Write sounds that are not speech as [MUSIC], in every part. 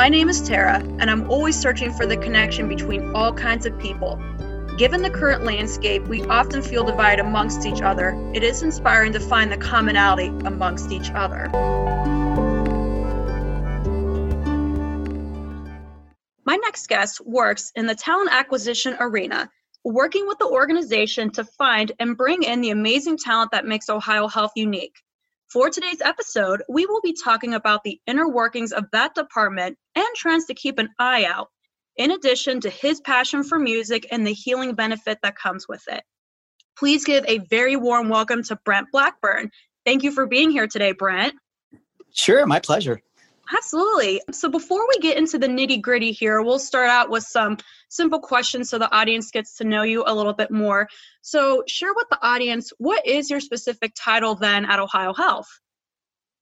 My name is Tara, and I'm always searching for the connection between all kinds of people. Given the current landscape, we often feel divided amongst each other. It is inspiring to find the commonality amongst each other. My next guest works in the talent acquisition arena, working with the organization to find and bring in the amazing talent that makes Ohio Health unique. For today's episode, we will be talking about the inner workings of that department and trends to keep an eye out, in addition to his passion for music and the healing benefit that comes with it. Please give a very warm welcome to Brent Blackburn. Thank you for being here today, Brent. Sure, my pleasure. Absolutely. So before we get into the nitty gritty here, we'll start out with some simple questions so the audience gets to know you a little bit more. So share with the audience what is your specific title then at Ohio Health?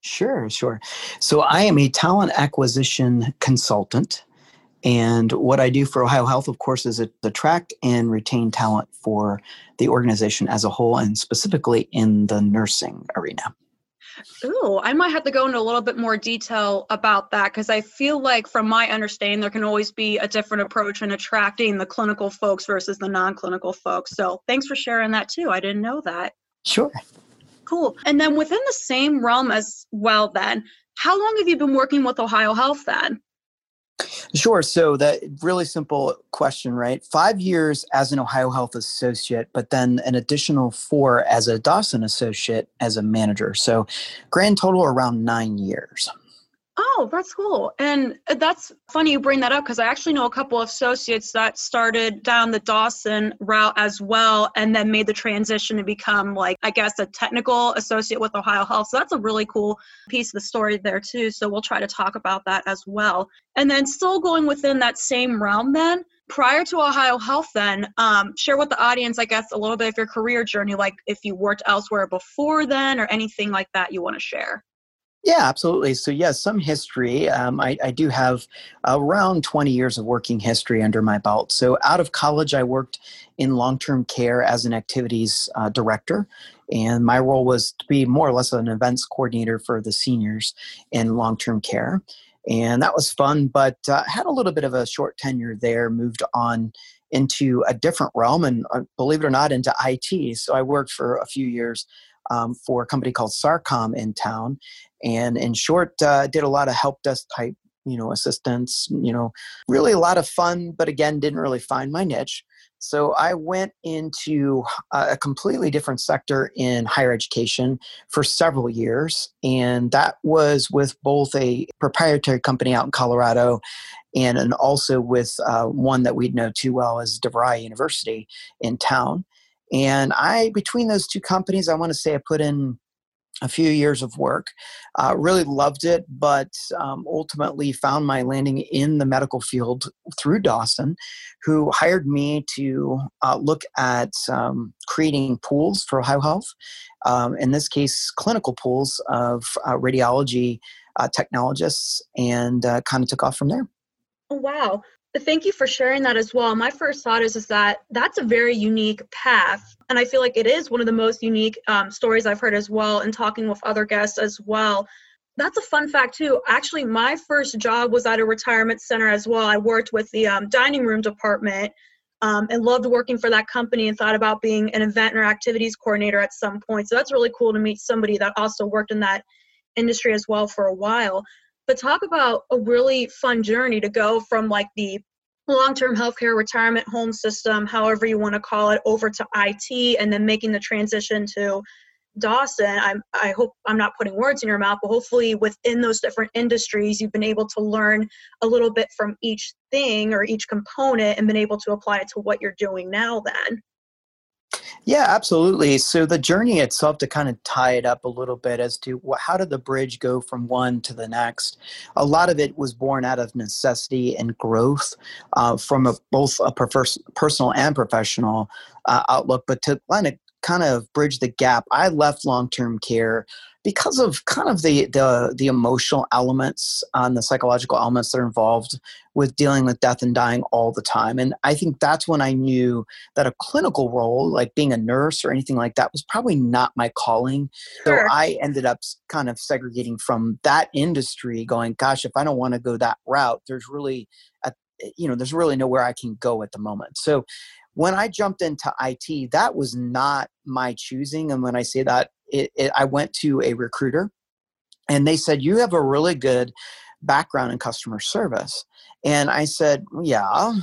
Sure, sure. So I am a talent acquisition consultant. And what I do for Ohio Health, of course, is attract and retain talent for the organization as a whole and specifically in the nursing arena. Ooh, I might have to go into a little bit more detail about that because I feel like, from my understanding, there can always be a different approach in attracting the clinical folks versus the non clinical folks. So thanks for sharing that too. I didn't know that. Sure. Cool. And then within the same realm as well, then, how long have you been working with Ohio Health then? Sure. So that really simple question, right? Five years as an Ohio Health associate, but then an additional four as a Dawson associate as a manager. So grand total around nine years. Oh, that's cool. And uh, that's funny you bring that up because I actually know a couple of associates that started down the Dawson route as well and then made the transition to become, like, I guess, a technical associate with Ohio Health. So that's a really cool piece of the story there, too. So we'll try to talk about that as well. And then, still going within that same realm, then, prior to Ohio Health, then, um, share with the audience, I guess, a little bit of your career journey, like if you worked elsewhere before then or anything like that you want to share. Yeah, absolutely. So, yes, yeah, some history. Um, I, I, do have around 20 years of working history under my belt. So, out of college, I worked in long term care as an activities uh, director. And my role was to be more or less an events coordinator for the seniors in long term care. And that was fun, but uh, had a little bit of a short tenure there, moved on into a different realm and uh, believe it or not, into IT. So, I worked for a few years um, for a company called Sarcom in town. And in short, uh, did a lot of help desk type, you know, assistance, you know, really a lot of fun, but again, didn't really find my niche. So I went into a completely different sector in higher education for several years. And that was with both a proprietary company out in Colorado and, and also with uh, one that we'd know too well as DeVry University in town. And I, between those two companies, I want to say I put in a few years of work. Uh, really loved it, but um, ultimately found my landing in the medical field through Dawson, who hired me to uh, look at um, creating pools for Ohio Health. Um, in this case, clinical pools of uh, radiology uh, technologists, and uh, kind of took off from there. Oh, wow. Thank you for sharing that as well. My first thought is, is that that's a very unique path. And I feel like it is one of the most unique um, stories I've heard as well, and talking with other guests as well. That's a fun fact, too. Actually, my first job was at a retirement center as well. I worked with the um, dining room department um, and loved working for that company and thought about being an event or activities coordinator at some point. So that's really cool to meet somebody that also worked in that industry as well for a while but talk about a really fun journey to go from like the long-term healthcare retirement home system however you want to call it over to it and then making the transition to dawson. I'm i hope i'm not putting words in your mouth but hopefully within those different industries you've been able to learn a little bit from each thing or each component and been able to apply it to what you're doing now then yeah, absolutely. So the journey itself, to kind of tie it up a little bit as to what, how did the bridge go from one to the next? A lot of it was born out of necessity and growth uh, from a, both a perverse, personal and professional uh, outlook. But to kind of kind of bridge the gap. I left long term care because of kind of the the the emotional elements uh, and the psychological elements that are involved with dealing with death and dying all the time. And i think that's when i knew that a clinical role like being a nurse or anything like that was probably not my calling. Sure. so i ended up kind of segregating from that industry going gosh if i don't want to go that route there's really a, eh, you know there's really nowhere i can go at the moment. So when I jumped into IT, that was not my choosing. And when I say that, it, it, I went to a recruiter and they said, You have a really good background in customer service. And I said, Yeah,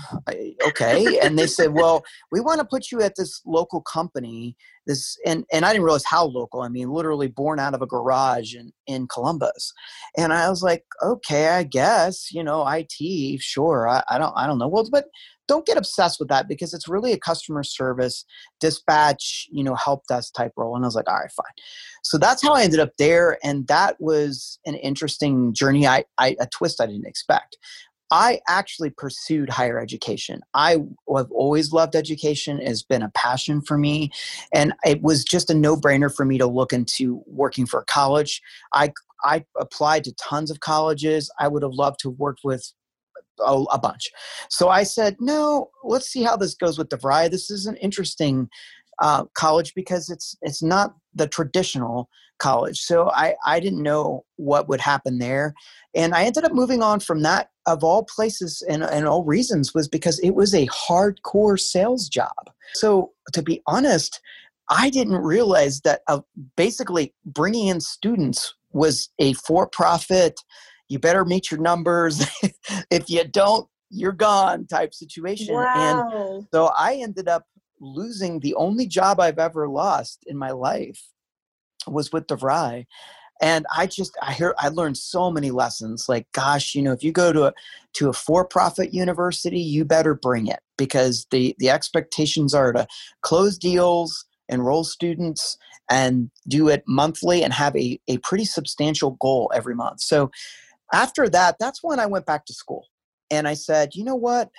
okay. and they said, [LAUGHS] Well, we want to put you at this local company. This and, and I didn't realize how local. I mean, literally born out of a garage in, in Columbus. And I was like, okay, I guess, you know, IT, sure. I, I don't I don't know. Well, but don't get obsessed with that because it's really a customer service dispatch you know help desk type role and i was like all right fine so that's how i ended up there and that was an interesting journey i, I a twist i didn't expect I actually pursued higher education. I have always loved education. It has been a passion for me. And it was just a no brainer for me to look into working for a college. I, I applied to tons of colleges. I would have loved to have worked with a, a, bunch. So I said, no, let's see how this goes with DeVry. This is an interesting uh, college because it's it's not the traditional college. So I, I didn't know what would happen there. And I ended up moving on from that of all places and, and all reasons was because it was a hardcore sales job. So to be honest, I didn't realize that uh, basically bringing in students was a for-profit you better meet your numbers. [LAUGHS] if you don't, you're gone type situation. Wow. And so I ended up losing the only job I've ever lost in my life was with DeVry. And I just I hear I learned so many lessons. Like, gosh, you know, if you go to a to a for-profit university, you better bring it because the the expectations are to close deals, enroll students, and do it monthly and have a, a pretty substantial goal every month. So after that, that's when I went back to school. And I said, you know what?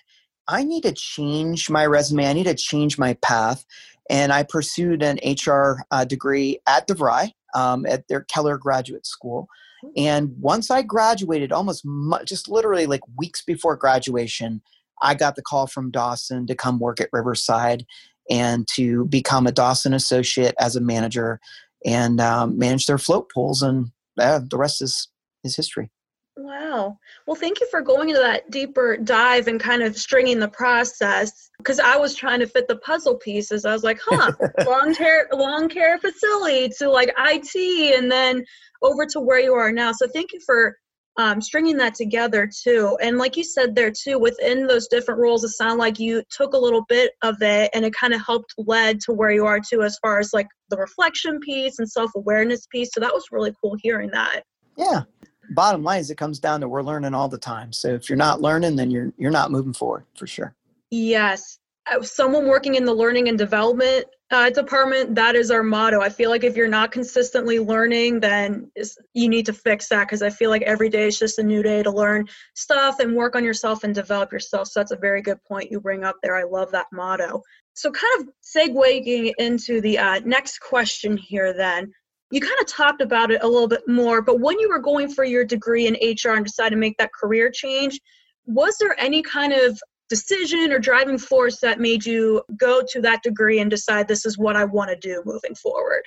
I need to change my resume. I need to change my path. And I pursued an HR uh, degree at DeVry um, at their Keller Graduate School. And once I graduated, almost mu- just literally like weeks before graduation, I got the call from Dawson to come work at Riverside and to become a Dawson associate as a manager and um, manage their float pools. And uh, the rest is, is history. Wow. Well, thank you for going into that deeper dive and kind of stringing the process because I was trying to fit the puzzle pieces. I was like, huh, [LAUGHS] long care, long care facility to like IT and then over to where you are now. So thank you for um, stringing that together too. And like you said there too, within those different roles, it sounded like you took a little bit of it and it kind of helped led to where you are too, as far as like the reflection piece and self awareness piece. So that was really cool hearing that. Yeah, bottom line is it comes down to we're learning all the time. So if you're not learning, then you're you're not moving forward for sure. Yes, uh, someone working in the learning and development uh, department, that is our motto. I feel like if you're not consistently learning, then you need to fix that because I feel like every day is just a new day to learn stuff and work on yourself and develop yourself. So that's a very good point you bring up there. I love that motto. So, kind of segueing into the uh, next question here, then you kind of talked about it a little bit more, but when you were going for your degree in HR and decided to make that career change, was there any kind of decision or driving force that made you go to that degree and decide this is what I want to do moving forward?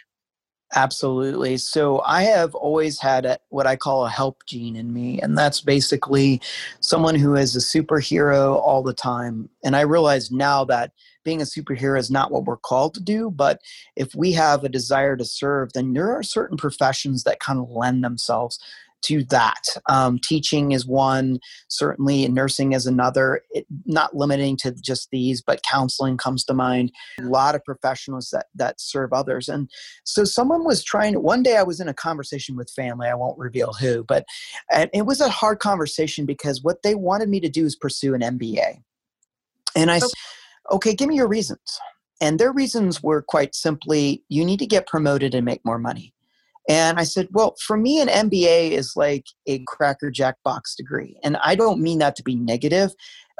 Absolutely. So I have always had a, what I call a help gene in me, and that's basically someone who is a superhero all the time. And I realize now that being a superhero is not what we're called to do, but if we have a desire to serve, then there are certain professions that kind of lend themselves to that. Um, teaching is one, certainly and nursing is another, it, not limiting to just these, but counseling comes to mind. A lot of professionals that, that serve others. And so someone was trying, one day I was in a conversation with family, I won't reveal who, but and it was a hard conversation because what they wanted me to do is pursue an MBA. And I okay okay, give me your reasons. And their reasons were quite simply, you need to get promoted and make more money. And I said, well, for me, an MBA is like a Cracker Jack box degree. And I don't mean that to be negative.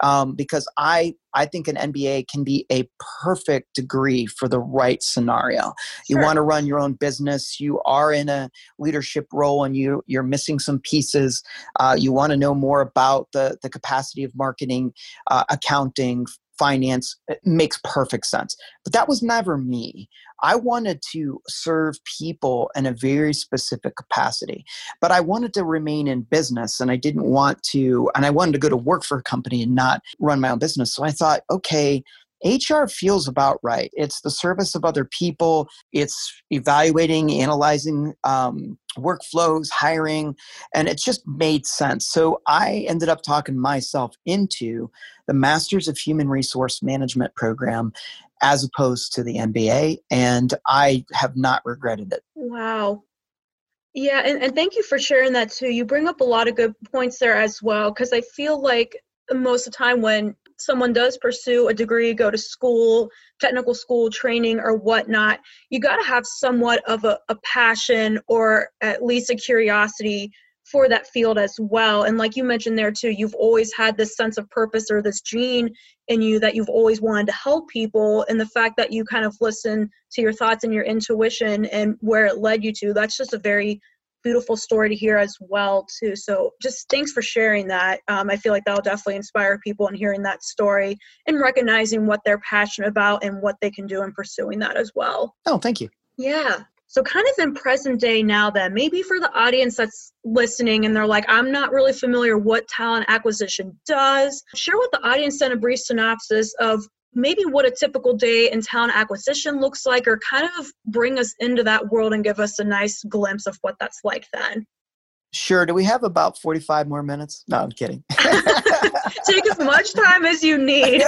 um, because I I think an MBA can be a perfect degree for the right scenario. Sure. You want to run your own business. You are in a leadership role, and you you're missing some pieces. Uh, you want to know more about the the capacity of marketing, uh, accounting, finance makes perfect sense. But that was never me. I wanted to serve people in a very specific capacity, but I wanted to remain in business and I didn't want to, and I wanted to go to work for a company and not run my own business. So I thought, okay, HR feels about right. It's the service of other people, it's evaluating, analyzing um, workflows, hiring, and it just made sense. So I ended up talking myself into the Masters of Human Resource Management program as opposed to the MBA, and I have not regretted it. Wow. Yeah, and, and thank you for sharing that too. You bring up a lot of good points there as well, because I feel like most of the time when someone does pursue a degree, go to school, technical school training, or whatnot, you got to have somewhat of a, a passion or at least a curiosity for that field as well. And like you mentioned there too, you've always had this sense of purpose or this gene in you that you've always wanted to help people. And the fact that you kind of listen to your thoughts and your intuition and where it led you to, that's just a very beautiful story to hear as well too. So just thanks for sharing that. Um, i feel like that'll definitely inspire people in hearing that story and recognizing what they're passionate about and what they can do in pursuing that as well. Oh thank you. Yeah. So kind of in present day now then maybe for the audience that's listening and they're like i'm not really familiar what talent acquisition does share with the audience then a brief synopsis of maybe what a typical day in talent acquisition looks like, or kind of bring us into that world and give us a nice glimpse of what that's like then. Sure. Do we have about 45 more minutes? No, I'm kidding. [LAUGHS] Take as much time as you need.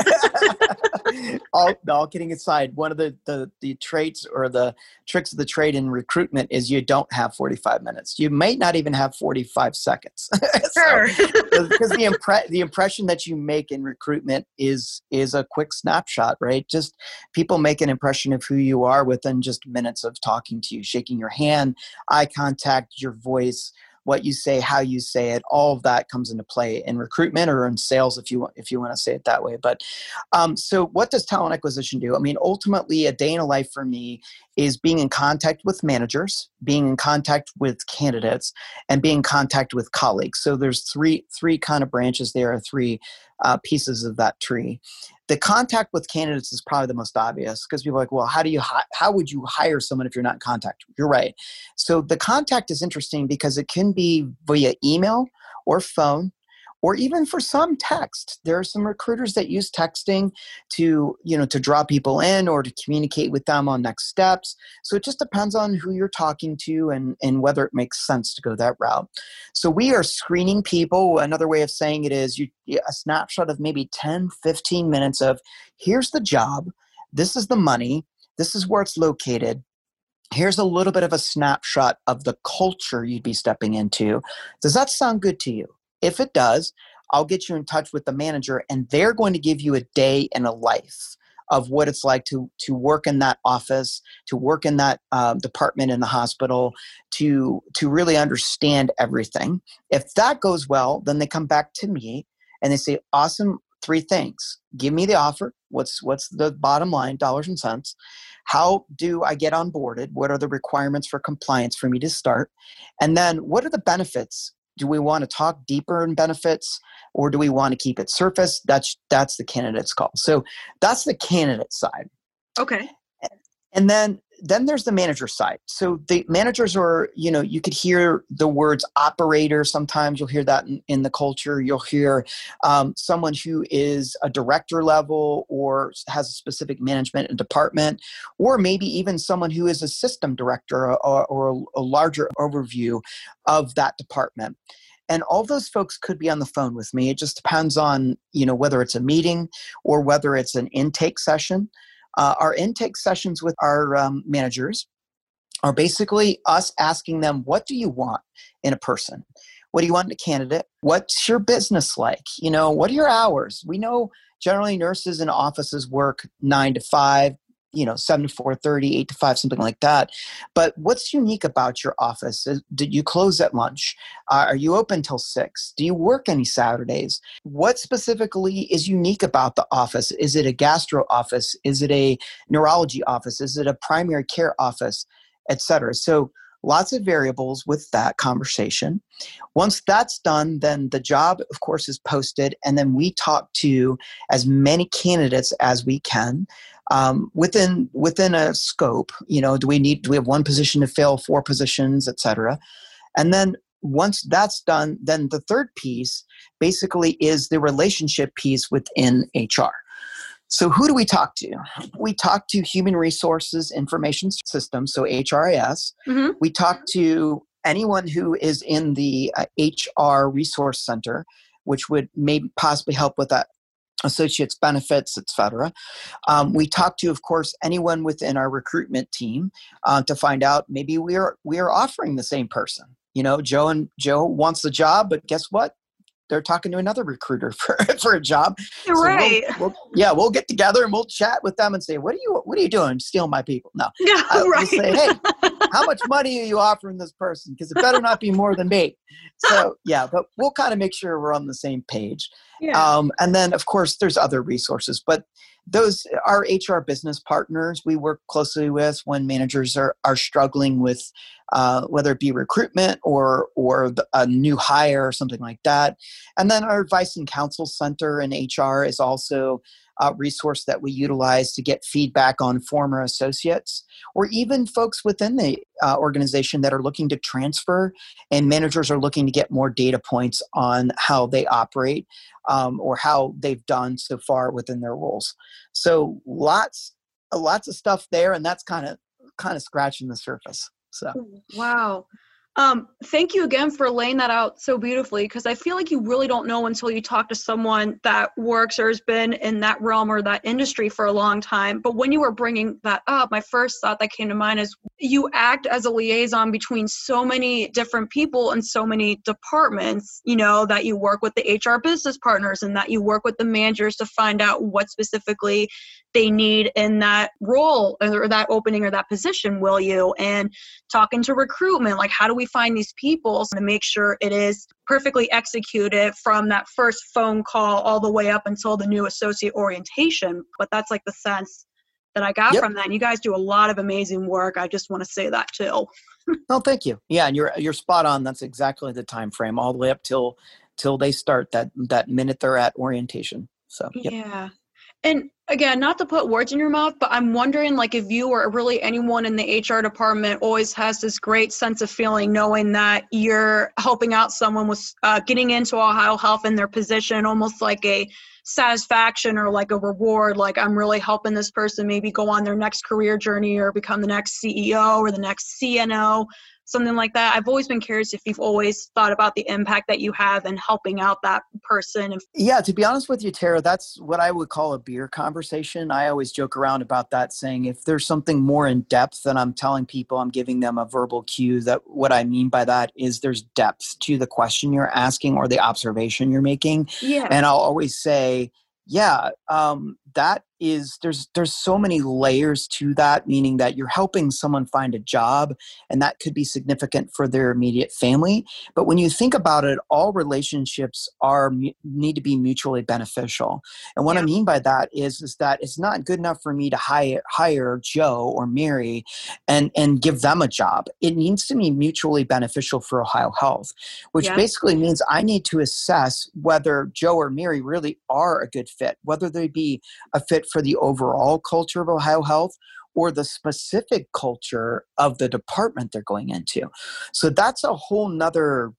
[LAUGHS] all, all kidding aside, one of the, the, the traits or the tricks of the trade in recruitment is you don't have 45 minutes. You may not even have 45 seconds. [LAUGHS] Sure. Because the, impre- the impression that you make in recruitment is is a quick snapshot, right? Just people make an impression of who you are within just minutes of talking to you, shaking your hand, eye contact, your voice what you say, how you say it, all of that comes into play in recruitment or in sales, if you want, if you want to say it that way. But um, so, what does talent acquisition do? I mean, ultimately, a day in a life for me is being in contact with managers, being in contact with candidates, and being in contact with colleagues. So there's three three kind of branches there, are three uh, pieces of that tree. The contact with candidates is probably the most obvious because people are like, well, how do you hi- how would you hire someone if you're not in contact? You're right. So the contact is interesting because it can be via email or phone or even for some text. There are some recruiters that use texting to you know to draw people in or to communicate with them on next steps. So it just depends on who you're talking to and and whether it makes sense to go that route. So we are screening people. Another way of saying it is you a snapshot of maybe 10 15 minutes of here's the job. This is the money. This is where it's located. Here's a little bit of a snapshot of the culture you'd be stepping into. Does that sound good to you if it does, I'll get you in touch with the manager and they're going to give you a day and a life of what it's like to to work in that office, to work in that um, department in the hospital, to to really understand everything. If that goes well, then they come back to me and they say, "Awesome, three things: give me the offer. What's what's the bottom line, dollars and cents? How do I get onboarded? What are the requirements for compliance for me to start? And then what are the benefits do we want to talk deeper in benefits or do we want to keep it surface? That's that's the candidate's call. So that's the candidate side. Okay. And then then there's the manager side. So the managers are you know you could hear the words operator sometimes. You'll hear that in, in the culture. You'll hear um, someone who is a director level or has a specific management and department or maybe even someone who is a system director or, or a larger overview of that department. And all those folks could be on the phone with me. It just depends on you know whether it's a meeting or whether it's an intake session uh, our intake sessions with our um, managers are basically us asking them, what do you want in a person? What do you want in a candidate? What's your business like? You know, what are your hours? We know generally nurses in offices work nine to five, you know 7 to 4.30 8 to 5 something like that. But what's unique about your office did you close at lunch? Uh, are you open till 6 do you work any saturdays? What specifically is unique about the office? Is it a gastro office? Is it a neurology office? Is it a primary care office? Etc so lots of variables with that conversation. Once that's done, then the job, of course, is posted, and then we talk to as many candidates as we can um, within within a scope. You know, do we need do we have one position to fill, four positions, etc. And then once that's done, then the third piece basically is the relationship piece within HR. So, who do we talk to? We talk to Human Resources Information Systems, so HRIS. Mm-hmm. We talk to anyone who is in the uh, HR Resource Center, which would maybe possibly help with that associates benefits etc um, we talk to of course anyone within our recruitment team uh, to find out maybe we are we are offering the same person you know joe and joe wants the job but guess what they're talking to another recruiter [LAUGHS] for, for a job. So right. We'll, we'll, yeah, we'll get together and we'll chat with them and say, "What are you What are you doing? Stealing my people?" No. [LAUGHS] Yeah, right. We'll say, "Hey, how much money are you offering this person? Because it better not be more than me." So yeah, but we'll kind of make sure we're on the same page. Yeah. Um, and then of course there's other resources, but those are HR business partners we work closely with when managers are, are struggling with uh, whether it be recruitment or or a new hire or something like that. And then our advice and counsel center in HR is also a resource that we utilize to get feedback on former associates or even folks within the uh, organization that are looking to transfer and managers are looking to get more data points on how they operate um, or how they've done so far within their roles. So lots, lots of stuff there, and that's kind of kind of scratching the surface. So wow. Um, thank you again for laying that out so beautifully because I feel like you really don't know until you talk to someone that works or has been in that realm or that industry for a long time. But when you were bringing that up, my first thought that came to mind is you act as a liaison between so many different people and so many departments, you know, that you work with the HR business partners and that you work with the managers to find out what specifically they need in that role or that opening or that position will you and talking to recruitment like how do we find these people to make sure it is perfectly executed from that first phone call all the way up until the new associate orientation. But that's like the sense that i got yep. from that. And you guys do a lot of amazing work. I just want to say that too. [LAUGHS] Oh thank you. Yeah and you're you're spot on. That's exactly the time frame all the way up till till they start that that minute they're at orientation. So yep. yeah and again, not to put words in your mouth, but I'm wondering like if you or really anyone in the HR department always has this great sense of feeling knowing that you're helping out someone with uh, getting into Ohio Health in their position, almost like a satisfaction or like a reward like i'm really helping this person maybe go on their next career journey or become the next ceo or the next cno something like that. I've always been curious if you've always thought about the impact that you have in helping out that person. Yeah, to be honest with you, Tara, that's what I would call a beer conversation. I always joke around about that, saying if there's something more in depth than I'm telling people, I'm giving them a verbal cue. That what I mean by that is there's depth to the question you're asking or the observation you're making. Yeah. And I'll always say, yeah, um, that is there's there's so many layers to that meaning that you're helping someone find a job and that could be significant for their immediate family but when you think about it all relationships are need to be mutually beneficial and what yeah. i mean by that is is that it's not good enough for me to hire hire joe or mary and and give them a job it needs to be mutually beneficial for ohio health which yeah. basically means i need to assess whether joe or mary really are a good fit whether they be a fit for the overall culture of Ohio Health or the specific culture of the department they're going into. So that's a whole nother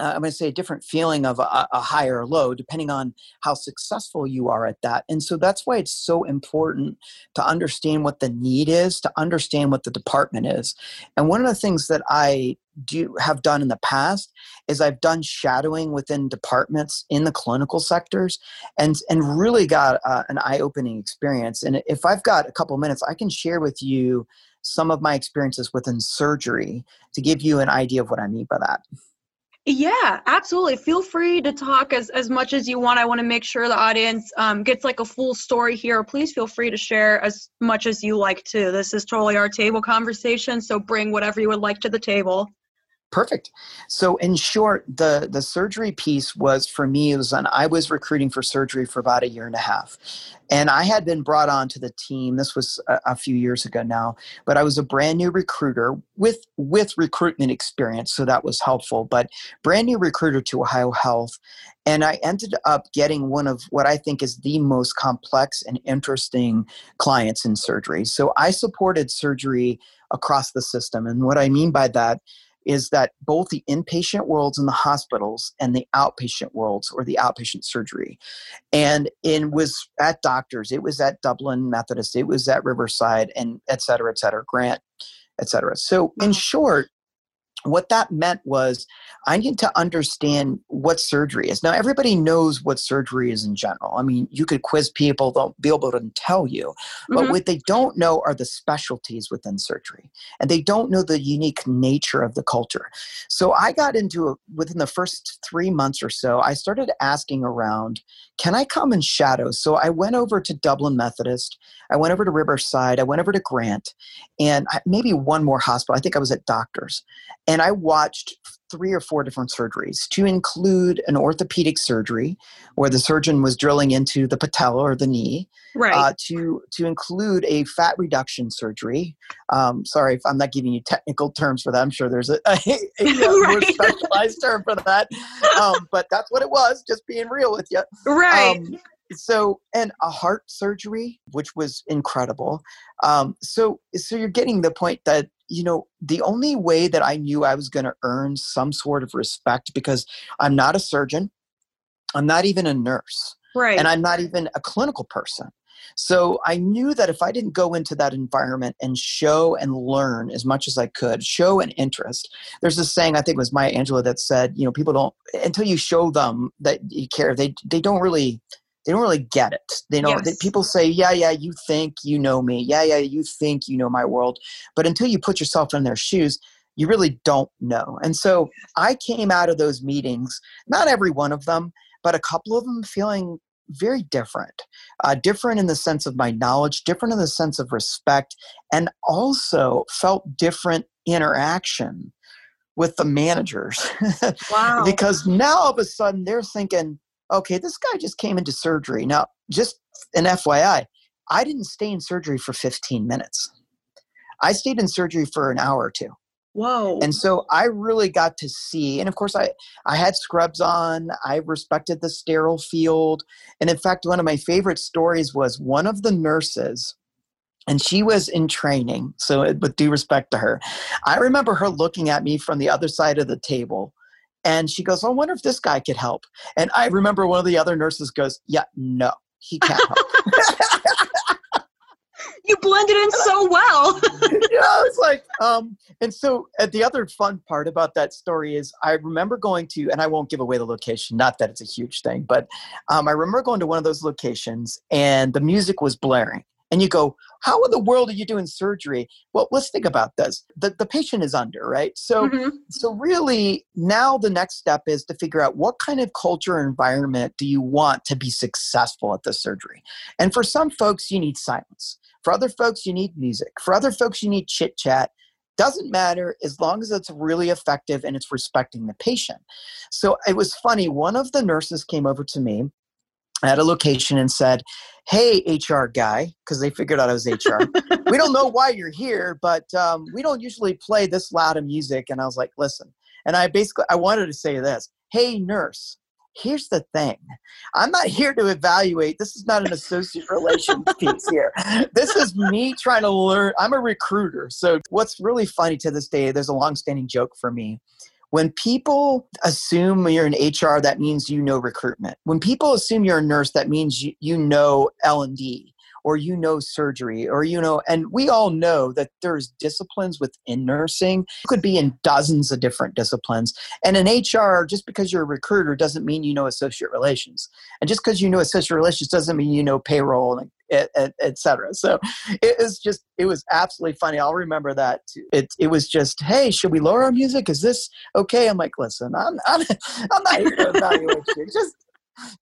uh, I'm going to say a different feeling of a, a high or low, depending on how successful you are at that. And so that's why it's so important to understand what the need is, to understand what the department is. And one of the things that I do have done in the past is I've done shadowing within departments in the clinical sectors and and really got uh, an eye-opening experience. And if I've got a couple minutes, I can share with you some of my experiences within surgery to give you an idea of what I mean by that. Yeah, absolutely. Feel free to talk as, as much as you want. I want to make sure the audience um, gets like a full story here. Please feel free to share as much as you like to. This is totally our table conversation, so bring whatever you would like to the table. Perfect. So, in short, the the surgery piece was for me. It was on. I was recruiting for surgery for about a year and a half, and I had been brought on to the team. This was a, a few years ago now, but I was a brand new recruiter with with recruitment experience, so that was helpful. But brand new recruiter to Ohio Health, and I ended up getting one of what I think is the most complex and interesting clients in surgery. So I supported surgery across the system, and what I mean by that is that both the inpatient worlds in the hospitals and the outpatient worlds or the outpatient surgery. And it was at doctors it was at dublin methodist it was at riverside and et cetera et cetera grant et cetera. So in short what that meant was I need to understand what surgery is. Now, everybody knows what surgery is in general. I mean, you could quiz people, they'll be able to tell you. But mm-hmm. what they don't know are the specialties within surgery. And they don't know the unique nature of the culture. So I got into it within the first three months or so, I started asking around, can I come and shadow? So I went over to Dublin Methodist, I went over to Riverside, I went over to Grant, and maybe one more hospital. I think I was at Doctors. And I watched three or four different surgeries to include an orthopedic surgery where the surgeon was drilling into the patella or the knee right. uh, to to include a fat reduction surgery. Um, sorry if i'm not giving you technical terms for that. I'm sure there's a, [LAUGHS] a, a, a [LAUGHS] more specialized term for that. Um, but that's what it was just being real with you right. Um, so and a heart surgery which was incredible. Um, so so you're getting the point that you know, the only way that I knew I was going to earn some sort of respect because I'm not a surgeon, I'm not even a nurse, right. and I'm not even a clinical person. So I knew that if I didn't go into that environment and show and learn as much as I could, show an interest. There's this saying I think it was Maya Angelou that said, you know, people don't until you show them that you care, they they don't really they don't really get it. They know yes. people say, "Yeah, yeah, you think you know me. Yeah, yeah, you think you know my world." But until you put yourself in their shoes, you really don't know. And so I came out of those meetings, not every one of them, but a couple of them feeling very different. Uh, different in the sense of my knowledge, different in the sense of respect, and also felt different interaction with the managers. [LAUGHS] Wow. because now all of a sudden they're thinking, okay, this guy just came into surgery. Now, just an FYI, I didn't stay in surgery for 15 minutes. I stayed in surgery for an hour or two. Whoa. And so I really got to see, and of course, I, I had scrubs on. I respected the sterile field. And in fact, one of my favorite stories was one of the nurses, and she was in training. So, with due respect to her, I remember her looking at me from the other side of the table and she goes, I wonder if this guy could help. And I remember one of the other nurses goes, Yeah, no, he can't help. [LAUGHS] you blended in so well. [LAUGHS] yeah, I was like, um, and so uh, the other fun part about that story is I remember going to, and I won't give away the location, not that it's a huge thing, but um, I remember going to one of those locations and the music was blaring and you go, how in the world are you doing surgery? Well, let's think about this. The, the patient is under, right? So, mm-hmm. so really now the next step is to figure out what kind of culture or environment do you want to be successful at the surgery? And for some folks, you need silence. For other folks, you need music. For other folks, you need chit chat doesn't matter as long as it's really effective and it's respecting the patient. So it was funny. One of the nurses came over to me at a location and said, Hey, HR guy, because they figured out I was HR. we don't know why you're here, but um, we don't usually play this loud of music. And I was like, Listen. And I basically I wanted to say this Hey, nurse, here's the thing i'm not here to evaluate this is not an associate relations [LAUGHS] piece here this is me trying to learn i'm a recruiter so what's really funny to this day there's a long-standing joke for me when people assume you're in hr that means you know recruitment. When people assume you're a nurse that means you, you know l&d or you know surgery or you know and we all know that there's disciplines within nursing you could be in dozens of different disciplines and in hr just because you're a recruiter doesn't mean you know associate relations and just because you know associate relations doesn't mean you know payroll and et, et, cetera. So it was just, it was absolutely funny. I'll remember that. It, it was just, hey, should we lower our music? Is this okay? I'm like, listen, I'm, I'm, [LAUGHS] I'm not here to evaluate you. Just,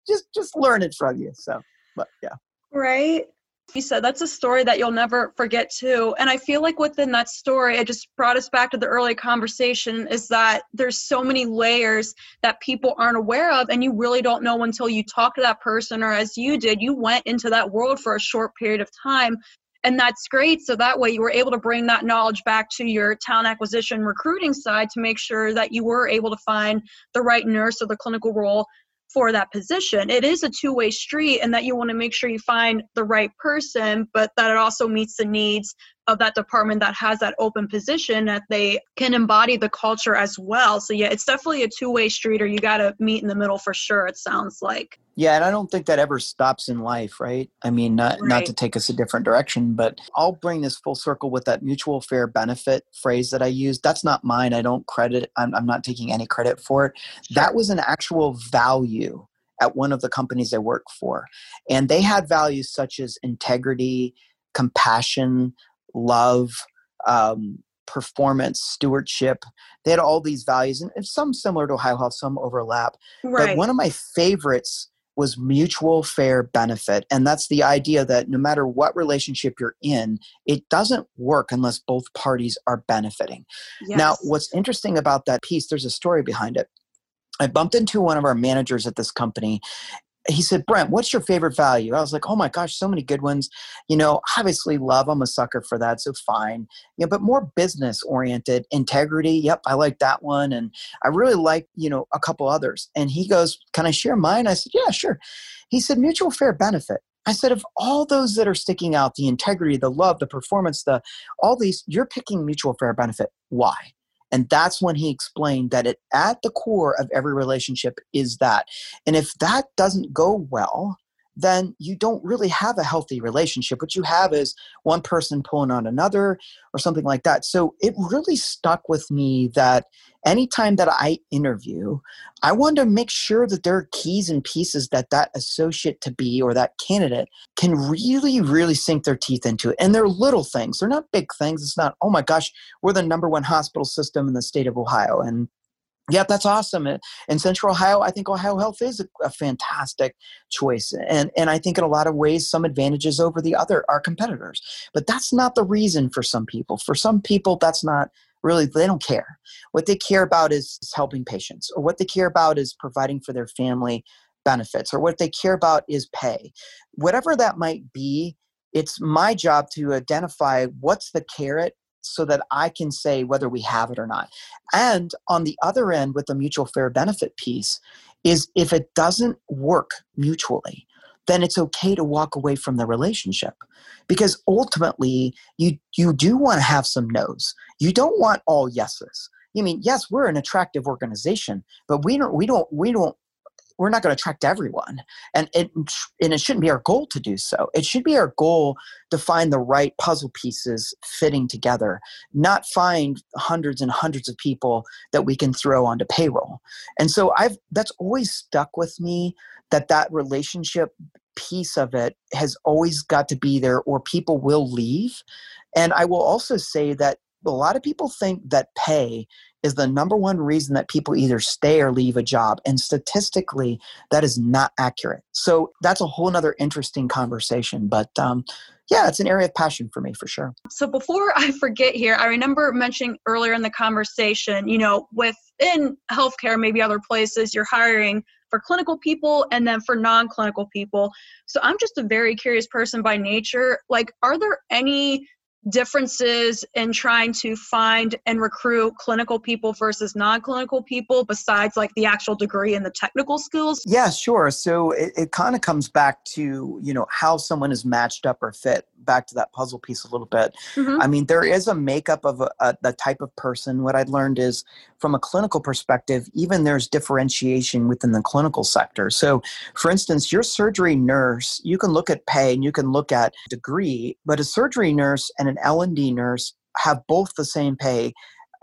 just, just learn it from you. So, but yeah. Right you said that's a story that you'll never forget too. And i feel like within that story it just brought us back to the early conversation is that there's so many layers that people aren't aware of and you really don't know until you talk to that person or as you did you went into that world for a short period of time and that's great. So that way you were able to bring that knowledge back to your talent acquisition recruiting side to make sure that you were able to find the right nurse or the clinical role for that position. It is a two way street, and that you want to make sure you find the right person, but that it also meets the needs of that department that has that open position that they can embody the culture as well. So, yeah, it's definitely a two way street, or you got to meet in the middle for sure, it sounds like. Yeah, and I don't think that ever stops in life, right? I mean, not, right. not to take us a different direction, but I'll bring this full circle with that mutual fair benefit phrase that I used. That's not mine. I don't credit, I'm, I'm not taking any credit for it. Sure. That was an actual value at one of the companies I work for. And they had values such as integrity, compassion, love, um, performance, stewardship. They had all these values, and some similar to Ohio Health, some overlap. Right. But one of my favorites was mutual fair benefit. And that's the idea that no matter what relationship you're in, it doesn't work unless both parties are benefiting. Yes. Now, what's interesting about that piece, there's a story behind it. I bumped into one of our managers at this company he said, Brent, what's your favorite value? I was like, oh my gosh, so many good ones. You know, obviously love, I'm a sucker for that, so fine. Yeah, but more business oriented, integrity, yep, I like that one. And I really like, you know, a couple others. And he goes, Can I share mine? I said, Yeah, sure. He said, mutual fair benefit. I said, of all those that are sticking out, the integrity, the love, the performance, the all these, you're picking mutual fair benefit. Why? And that's when he explained that it at the core of every relationship is that. And if that doesn't go well, then you don't really have a healthy relationship. What you have is one person pulling on another or something like that. So it really stuck with me that anytime that I interview, I want to make sure that there are keys and pieces that that associate to be or that candidate can really, really sink their teeth into it. And they're little things. They're not big things. It's not, oh my gosh, we're the number one hospital system in the state of Ohio. And yeah, that's awesome. In Central Ohio, I think Ohio Health is a, a, fantastic choice, and and I think in a lot of ways some advantages over the other our competitors. But that's not the reason for some people. For some people, that's not really they don't care. What they care about is helping patients, or what they care about is providing for their family benefits, or what they care about is pay. Whatever that might be, it's my job to identify what's the carrot so that I can say whether we have it or not. And on the other end, with the mutual fair benefit piece, is if it doesn't work mutually, then it's okay to walk away from the relationship. Because ultimately you you do want to have some no's. You don't want all yeses. You mean yes we're an attractive organization but we don't we don't we don't we're not going to attract everyone and it and it shouldn't be our goal to do so. It should be our goal to find the right puzzle pieces fitting together not find hundreds and hundreds of people that we can throw onto payroll. And so i've that's always stuck with me that that relationship piece of it has always got to be there or people will leave. And i will also say that a lot of people think that pay is the number one reason that people either stay or leave a job. And statistically, that is not accurate. So that's a whole other interesting conversation. But um, yeah, it's an area of passion for me for sure. So before [LAUGHS] I forget here, I remember mentioning earlier in the conversation, you know, within healthcare, maybe other places, you're hiring for clinical people and then for non clinical people. So I'm just a very curious person by nature. Like, are there any differences in trying to find and recruit clinical people versus non-clinical people besides like the actual degree and the technical skills? Yeah sure. So it, it kind of comes back to you know how someone is matched up or fit back to that puzzle piece a little bit. Mm-hmm. I mean, there is a makeup of a, a, the type of person. What I'd learned is from a clinical perspective, even there's differentiation within the clinical sector. So, for instance, your surgery nurse, you can look at pay and you can look at degree, but a surgery nurse and an L&D nurse have both the same pay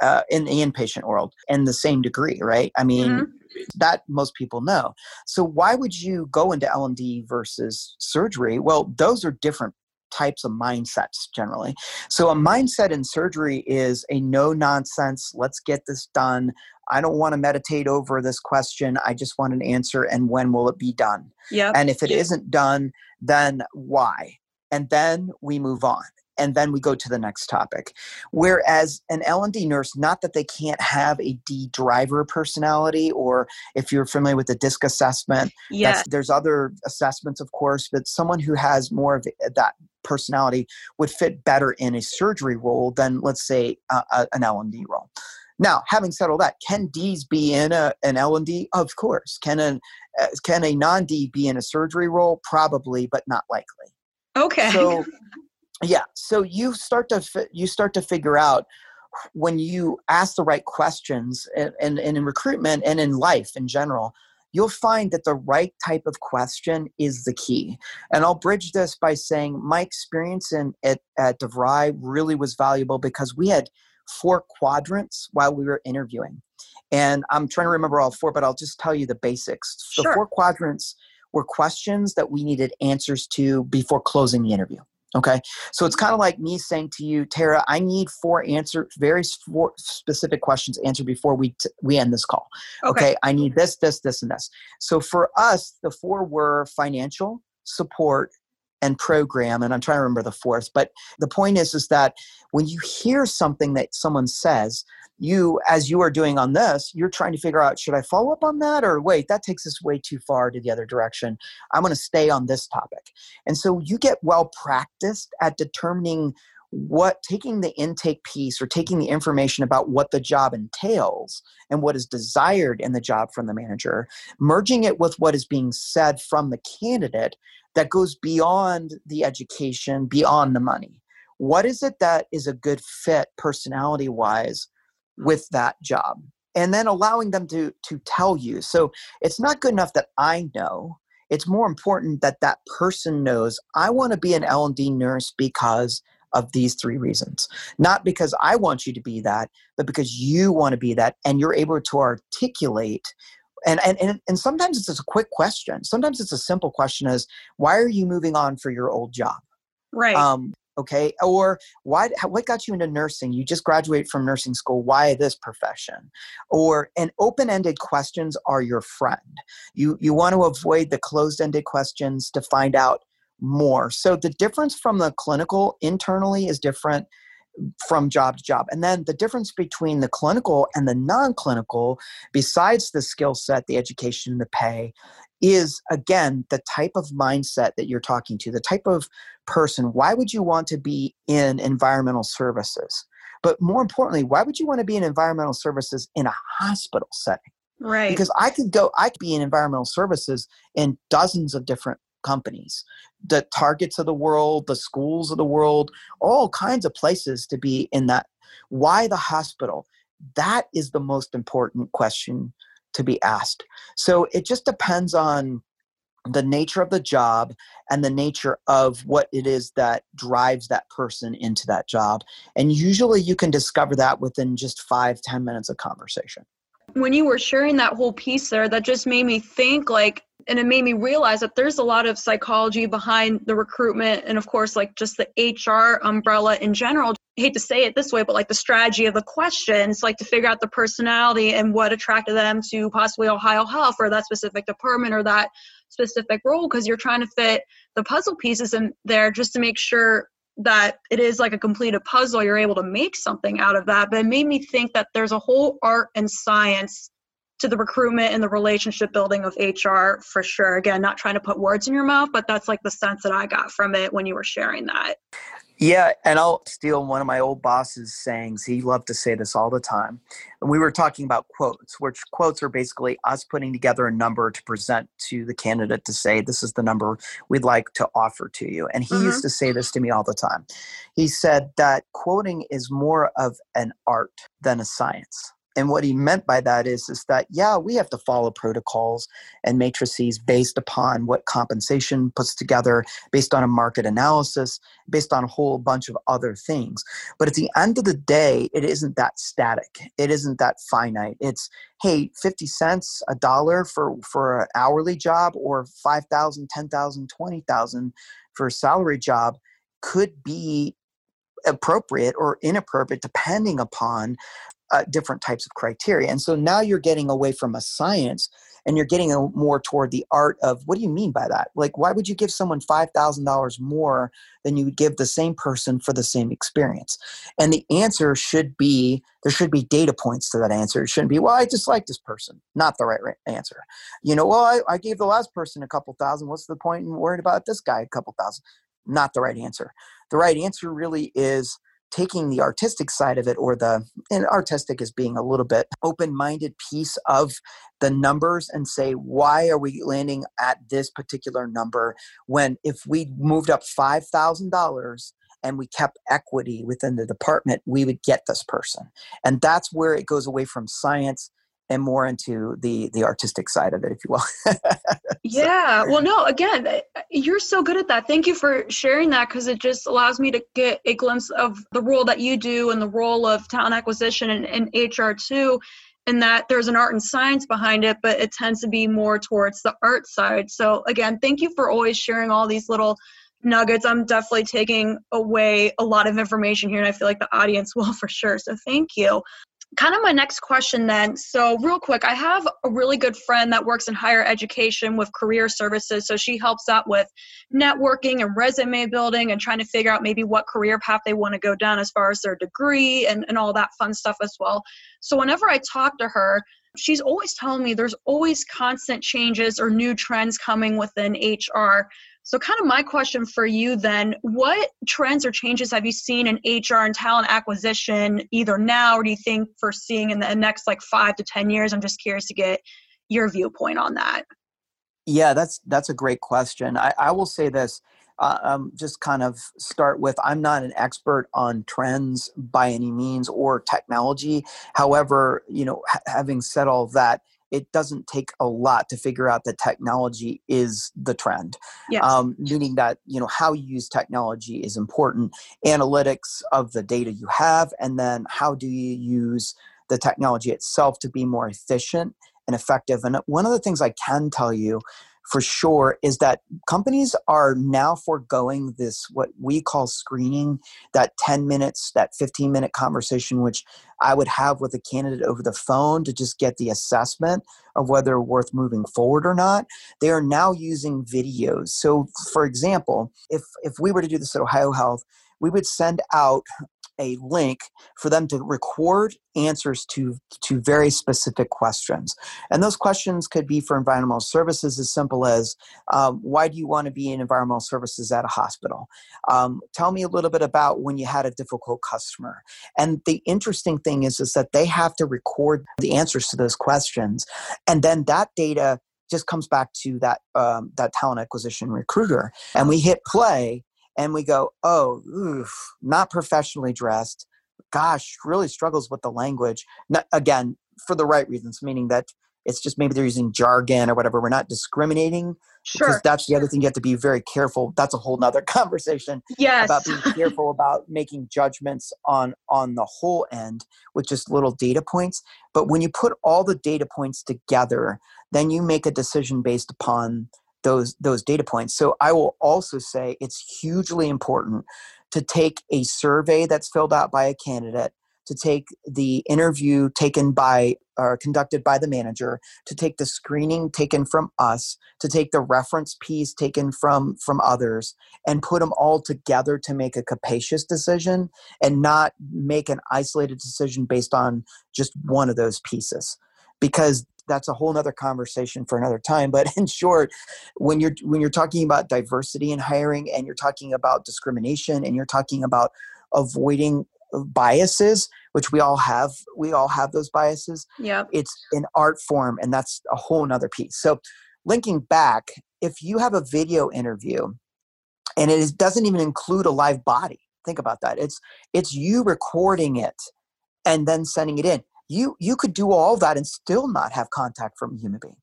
uh, in the inpatient world and the same degree, right? I mean, mm-hmm. that most people know. So why would you go into L&D versus surgery? Well, those are different types of mindsets generally. So a mindset in surgery is a no nonsense, let's get this done. I don't want to meditate over this question. I just want an answer and when will it be done? Yeah. And if it yep. not done, then why? And then we move on and then we go to the next topic whereas an l&d nurse not that they can't have a d driver personality or if you're familiar with the disc assessment yes. there's other assessments of course but someone who has more of that personality would fit better in a surgery role than let's say uh, an l&d role now, having said all that, can D's be in a, an L and D? Of course. Can a uh, can a non D be in a surgery role? Probably, but not likely. Okay. So yeah so you start to fi- you start to figure out when you ask the right questions and, and, and in recruitment and in life in general you'll find that the right type of question is the key. And I'll bridge this by saying my experience in at, at DeVry really was valuable because we had four quadrants while we were interviewing. And I'm trying to remember all four, but I'll just tell you the basics. Sure. The four quadrants were questions that we needed answers to before closing the interview. Okay. So it's kind of like me saying to you, Tara, I need four answer, very four specific questions answered before we, t- we end this call. Okay. okay. I need this, this, this, and this. So for us, the four were financial, support, and program. And I'm trying to remember the fourth. But the point is, is that when you hear something that someone says, you as you are doing on this you're trying to figure out should i follow up on that or wait that takes us way too far to the other direction i'm going to stay on this topic and so you get well practiced at determining what taking the intake piece or taking the information about what the job entails and what is desired in the job from the manager merging it with what is being said from the candidate that goes beyond the education beyond the money? What is it that is a good fit personality wise with that job? And then allowing them to to tell you. So it's not good enough that i know. It's more important that that person knows i want to be an l&d nurse because of these three reasons. Not because i want you to be that but because you want to be that and you're able to articulate and, and, and, and sometimes it's a quick question. Sometimes it's a simple question is why are you moving on for your old job? Right. Um, okay? Or why what got you into nursing? You just graduated from nursing school. Why this profession? Or and open-ended questions are your friend. You you want to avoid the closed-ended questions to find out more. So the difference from the clinical internally is different from job to job. And then the difference between the clinical and the non clinical, besides the skill set, the education, the pay, is again the type of mindset that you're talking to, the type of person. Why would you want to be in environmental services? But more importantly, why would you want to be in environmental services in a hospital setting? Right. Because I could go, I could be in environmental services in dozens of different companies, the targets of the world, the schools of the world, all kinds of places to be in that. Why the hospital? That is the most important question to be asked. So it just depends on the nature of the job and the nature of what it is that drives that person into that job. And usually you can discover that within just five ten minutes of conversation. When you were sharing that whole piece there, that just made me think like, and it made me realize that there's a lot of psychology behind the recruitment and, of course, like just the HR umbrella in general hate to say it this way, but like the strategy of the questions, like to figure out the personality and what attracted them to possibly Ohio Health or that specific department or that specific role, because you're trying to fit the puzzle pieces in there just to make sure that it is like a completed puzzle. You're able to make something out of that. But it made me think that there's a whole art and science to the recruitment and the relationship building of HR for sure. Again, not trying to put words in your mouth, but that's like the sense that I got from it when you were sharing that. Yeah, and I'll steal one of my old boss's sayings. He loved to say this all the time. And we were talking about quotes, which quotes are basically us putting together a number to present to the candidate to say, this is the number we'd like to offer to you. And he mm-hmm. used to say this to me all the time. He said that quoting is more of an art than a science and what he meant by that is is that yeah we have to follow protocols and matrices based upon what compensation puts together based on a market analysis based on a whole bunch of other things. But at the end of the day it isn't that static. It isn't that finite. It's hey 50 cents a dollar for for an hourly job or 5000 10000 20000 for a salary job could be appropriate or inappropriate depending upon uh, different types of criteria. And so now you're getting away from a science and you're getting a, more toward the art of what do you mean by that? Like, why would you give someone $5,000 more than you would give the same person for the same experience? And the answer should be there should be data points to that answer. It shouldn't be, well, I just like this person. Not the right, right answer. You know, well, I, I gave the last person a couple thousand. What's the point in worrying about this guy a couple thousand? Not the right answer. The right answer really is taking the artistic side of it or the and artistic is being a little bit open-minded piece of the numbers and say why are we landing at this particular number when if we moved up $5000 and we kept equity within the department we would get this person and that's where it goes away from science and more into the the artistic side of it if you will. [LAUGHS] Yeah well no again eh, you're so good at that. Thank you for sharing that because it just allows me to get a glimpse of the role that you do and the role of talent acquisition and, and hr too and that there's an art and science behind it but it tends to be more towards the art side. So again thank you for always sharing all these little nuggets. I'm definitely taking away a lot of information here and i feel like the audience [LAUGHS] will for sure. So thank you kind of my next question then. So real quick i have a really good friend that works in higher education with career services. So she helps out with networking and resume building and trying to figure out maybe what career path they want to go down as far as their degree and, and all that fun stuff as well. So whenever i talk to her she's always telling me there's always constant changes or new trends coming within hr so, kind of my question for you then what trends or changes have you seen in HR and talent acquisition either now or do you think for seeing in the next like five to 10 years? I'm just curious to get your viewpoint on that. Yeah, that's that's a great question. I, I will say this. Uh, um, just kind of start with I'm not an expert on trends by any means or technology. However, you know, ha- having said all that, it doesn't take a lot to figure out that technology is the trend. Yes. Um, meaning that you know how you use technology is important. Analytics of the data you have, and then how do you use the technology itself to be more efficient and effective. And one of the things I can tell you for sure is that companies are now foregoing this what we call screening that 10 minutes that 15 minute conversation which i would have with a candidate over the phone to just get the assessment of whether worth moving forward or not. They are now using videos. So for example if if we were to do this at ohio health we would send out a link for them to record answers to to very specific questions. And those questions could be for environmental services as simple as um, why do you want to be in environmental services at a hospital? Um, tell me a little bit about when you had a difficult customer. And the interesting thing is is that they have to record the answers to those questions and then that data just comes back to that um, that talent acquisition recruiter and we hit play and we go, oh, oof, not professionally dressed. Gosh, really struggles with the language. Not, again, for the right reasons, meaning that it's just maybe they're using jargon or whatever. We're not discriminating sure. because that's the other thing you have to be very careful. That's a whole nother [LAUGHS] conversation yes. about being careful about making judgments on on the whole end with just little data points. But when you put all the data points together, then you make a decision based upon those those data points. So i will also say it's hugely important to take a survey that's filled out by a candidate to take the interview taken by or conducted by the manager to take the screening taken from us to take the reference piece taken from from others and put them all together to make a capacious decision and not make an isolated decision based on just one of those pieces. Because that's a whole nother conversation for another time but [LAUGHS] in short when you're when you're talking about diversity in hiring and you're talking about discrimination and you're talking about avoiding uh, biases which we all have we all have those biases yeah it's an art form and that's a whole nother piece. So linking back if you have a video interview and it is, doesn't even include a live body think about that it's it's you recording it and then sending it in you you could do all that and still not have contact from a human being.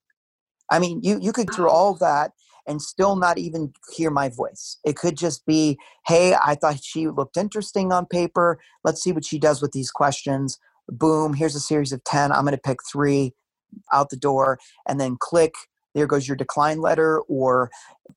I mean you you could through all that and still not even hear my voice. It could just be hey i thought she looked interesting on paper. Let's see what she does with these questions. Boom here's a series of 10 i'm going to pick three out the door and then click there goes your decline letter or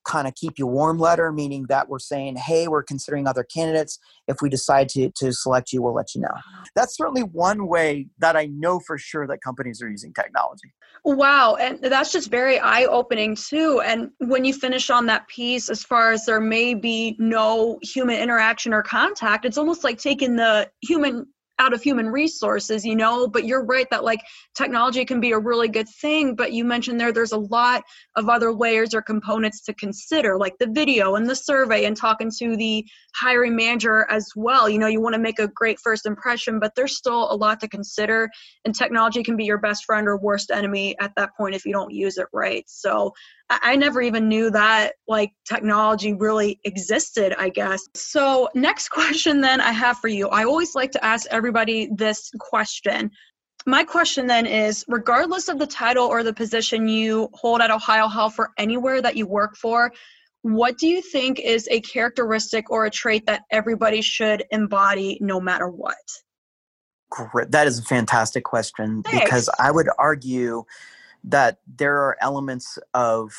kind of keep you warm letter meaning that we're saying hey we're considering other candidates. If we decide to, to select you we'll let you know. That's certainly one way that i know for sure that companies are using technology. Wow and that's just very eye-opening too and when you finish on that piece as far as there may be no human interaction or contact it's almost like taking the human out of human resources you know but you're right that like technology can be a really good thing but you mentioned there there's a lot of other layers or components to consider like the video and the survey and talking to the hiring manager as well. You know you want to make a great first impression but there's still a lot to consider and technology can be your best friend or worst enemy at that point if you don't use it right. So I never even knew that like technology really existed, I guess. So, next [LAUGHS] question then I have for you. I always like to ask everybody this question. My question then is regardless of the title or the position you hold at Ohio Health or anywhere that you work for, what do you think is a characteristic or a trait that everybody should embody no matter what? Great. That is a fantastic question Thanks. because I would argue that there are elements of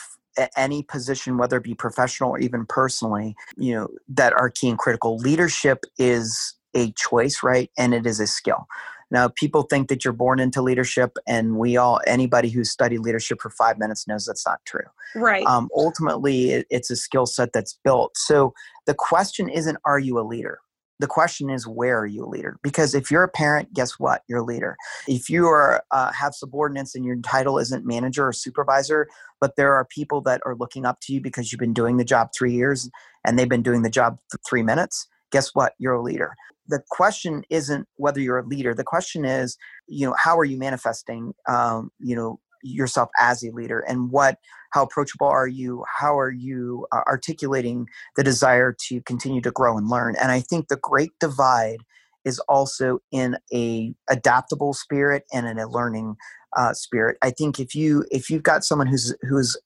any position whether it be professional or even personally you know that are key and critical. Leadership is a choice right? And it is a skill. Now people think that you're born into leadership and we all anybody who's studied leadership for five minutes knows that's not true. Right. Um, ultimately it, it's a skill set that's built. So the question isn't are you a leader the question is where are you a leader? Because if you're a parent guess what? You're a leader. If you are uh, have subordinates and your title isn't manager or supervisor but there are people that are looking up to you because you've been doing the job three years and they've been doing the job three minutes guess what? You're a leader. The question isn't whether you're a leader. The question is you know how are you manifesting um, you know yourself as a leader and what how approachable are you? How are you uh, articulating the desire to continue to grow and learn? And i think the great divide is also in a adaptable spirit and in a learning uh, spirit. I think if you if you've got someone who's who's